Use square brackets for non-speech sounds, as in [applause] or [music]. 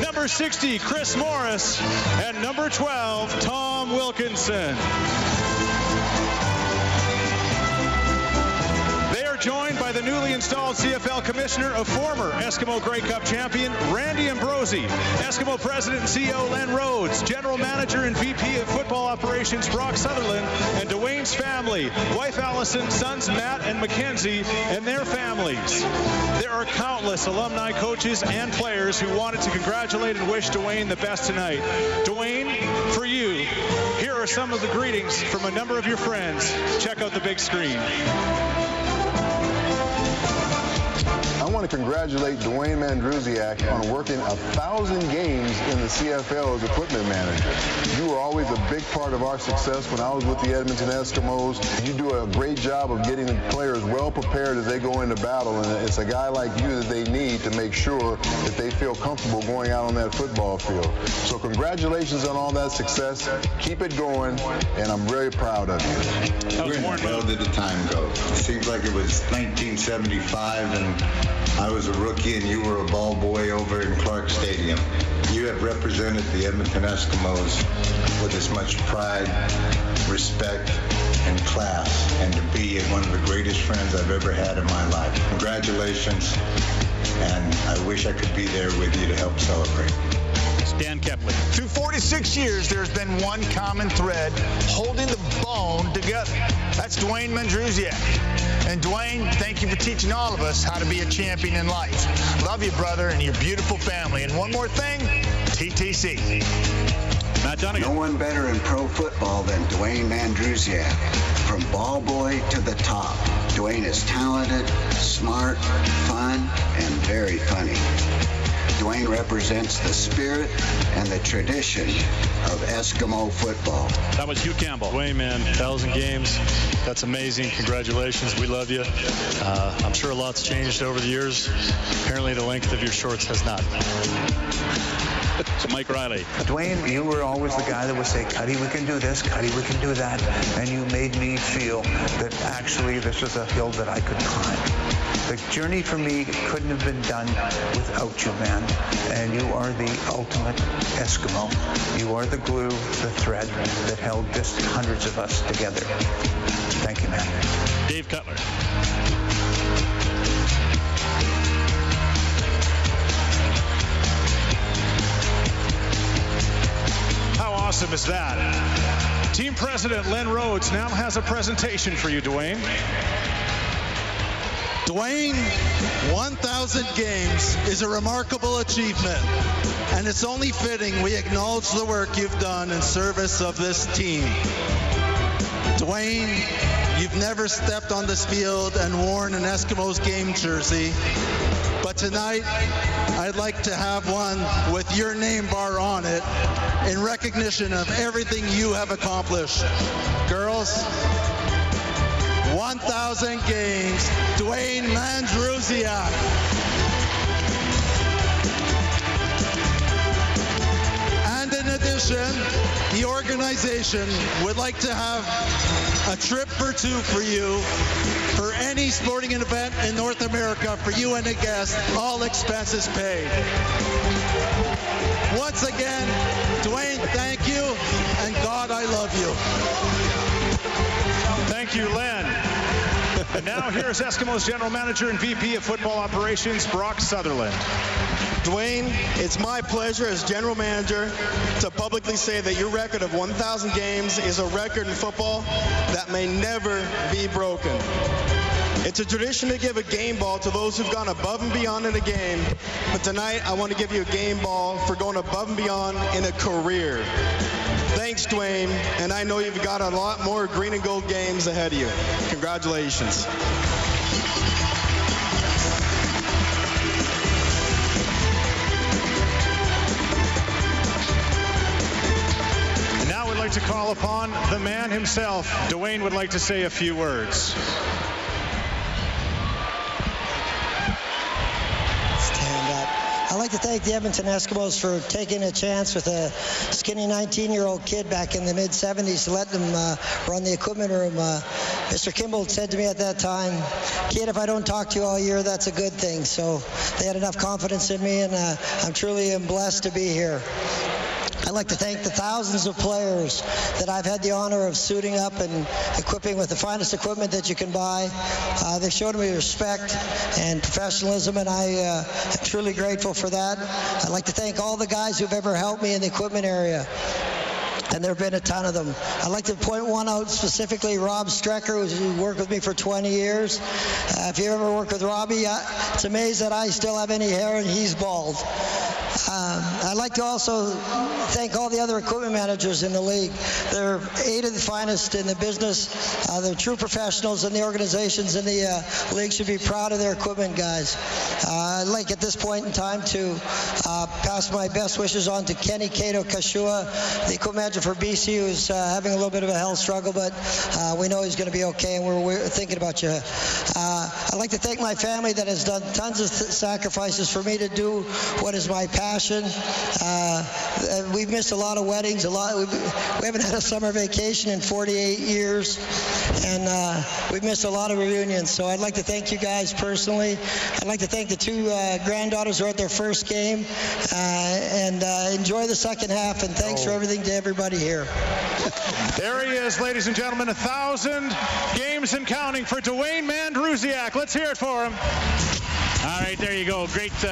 Number 60, Chris Morris, and number 12, Tom Wilkinson. By the newly installed CFL Commissioner of former Eskimo Grey Cup champion Randy Ambrosie, Eskimo President and CEO Len Rhodes, General Manager and VP of Football Operations Brock Sutherland, and Dwayne's family, wife Allison, sons Matt and Mackenzie, and their families. There are countless alumni, coaches, and players who wanted to congratulate and wish Dwayne the best tonight. Dwayne, for you, here are some of the greetings from a number of your friends. Check out the big screen. I want to congratulate Dwayne Mandrusiak on working a thousand games in the CFL as equipment manager. You were always a big part of our success when I was with the Edmonton Eskimos. You do a great job of getting the players well prepared as they go into battle, and it's a guy like you that they need to make sure that they feel comfortable going out on that football field. So congratulations on all that success. Keep it going, and I'm very proud of you. That was the hell did the time go? It seems like it was 1975 and I was a rookie and you were a ball boy over in Clark Stadium. You have represented the Edmonton Eskimos with as much pride, respect, and class, and to be one of the greatest friends I've ever had in my life. Congratulations, and I wish I could be there with you to help celebrate. Dan Kepley. Through 46 years, there's been one common thread holding the bone together. That's Dwayne Mandrusiak. And Dwayne, thank you for teaching all of us how to be a champion in life. Love you, brother, and your beautiful family. And one more thing, TTC. Matt Dunigan. No one better in pro football than Dwayne Mandrusiak. From ball boy to the top, Dwayne is talented, smart, fun, and very funny. Dwayne represents the spirit and the tradition of Eskimo football. That was Hugh Campbell. Dwayne, man, thousand games. That's amazing. Congratulations. We love you. Uh, I'm sure a lot's changed over the years. Apparently, the length of your shorts has not. So Mike Riley. Dwayne, you were always the guy that would say, Cuddy, we can do this, Cuddy, we can do that. And you made me feel that actually this was a hill that I could climb. The journey for me couldn't have been done without you, man. And you are the ultimate Eskimo. You are the glue, the thread that held just hundreds of us together. Thank you, man. Dave Cutler. How awesome is that? Team President Len Rhodes now has a presentation for you, Dwayne. Dwayne, 1,000 games is a remarkable achievement, and it's only fitting we acknowledge the work you've done in service of this team. Dwayne, you've never stepped on this field and worn an Eskimos game jersey, but tonight I'd like to have one with your name bar on it in recognition of everything you have accomplished. Girls, 1,000 games, Dwayne Mandrusiak. And in addition, the organization would like to have a trip for two for you for any sporting event in North America for you and a guest, all expenses paid. Once again, Dwayne, thank you, and God, I love you. Thank you, Len. And now here's Eskimos General Manager and VP of Football Operations, Brock Sutherland. Dwayne, it's my pleasure as general manager to publicly say that your record of 1,000 games is a record in football that may never be broken. It's a tradition to give a game ball to those who've gone above and beyond in a game, but tonight I want to give you a game ball for going above and beyond in a career. Thanks, Dwayne, and I know you've got a lot more green and gold games ahead of you. Congratulations. Now we'd like to call upon the man himself. Dwayne would like to say a few words. To thank the Edmonton Eskimos for taking a chance with a skinny 19-year-old kid back in the mid-70s to let them uh, run the equipment room. Uh, Mr. Kimball said to me at that time, kid, if I don't talk to you all year, that's a good thing. So they had enough confidence in me, and uh, I'm truly blessed to be here. I'd like to thank the thousands of players that I've had the honor of suiting up and equipping with the finest equipment that you can buy. Uh, they've shown me respect and professionalism, and I uh, am truly grateful for that. I'd like to thank all the guys who've ever helped me in the equipment area and there have been a ton of them. I'd like to point one out specifically, Rob Strecker, who's worked with me for 20 years. Uh, if you ever work with Robbie, uh, it's amazing that I still have any hair and he's bald. Um, I'd like to also thank all the other equipment managers in the league. They're eight of the finest in the business. Uh, they're true professionals, and the organizations in the uh, league should be proud of their equipment guys. Uh, I'd like at this point in time to uh, pass my best wishes on to Kenny Cato Kashua, the equipment manager for BC, who's uh, having a little bit of a health struggle, but we know he's going to be okay, and we're, we're thinking about you. I'd like to thank my family that has done tons of th- sacrifices for me to do what is my passion. Uh, we've missed a lot of weddings. A lot. We've, we haven't had a summer vacation in 48 years, and uh, we've missed a lot of reunions. So I'd like to thank you guys personally. I'd like to thank the two uh, granddaughters who are at their first game, uh, and uh, enjoy the second half. And thanks oh. for everything to everybody here. [laughs] there he is, ladies and gentlemen. A thousand games and counting for Dwayne Mandrusiak. Let's hear it for him. All right, there you go. Great. Uh,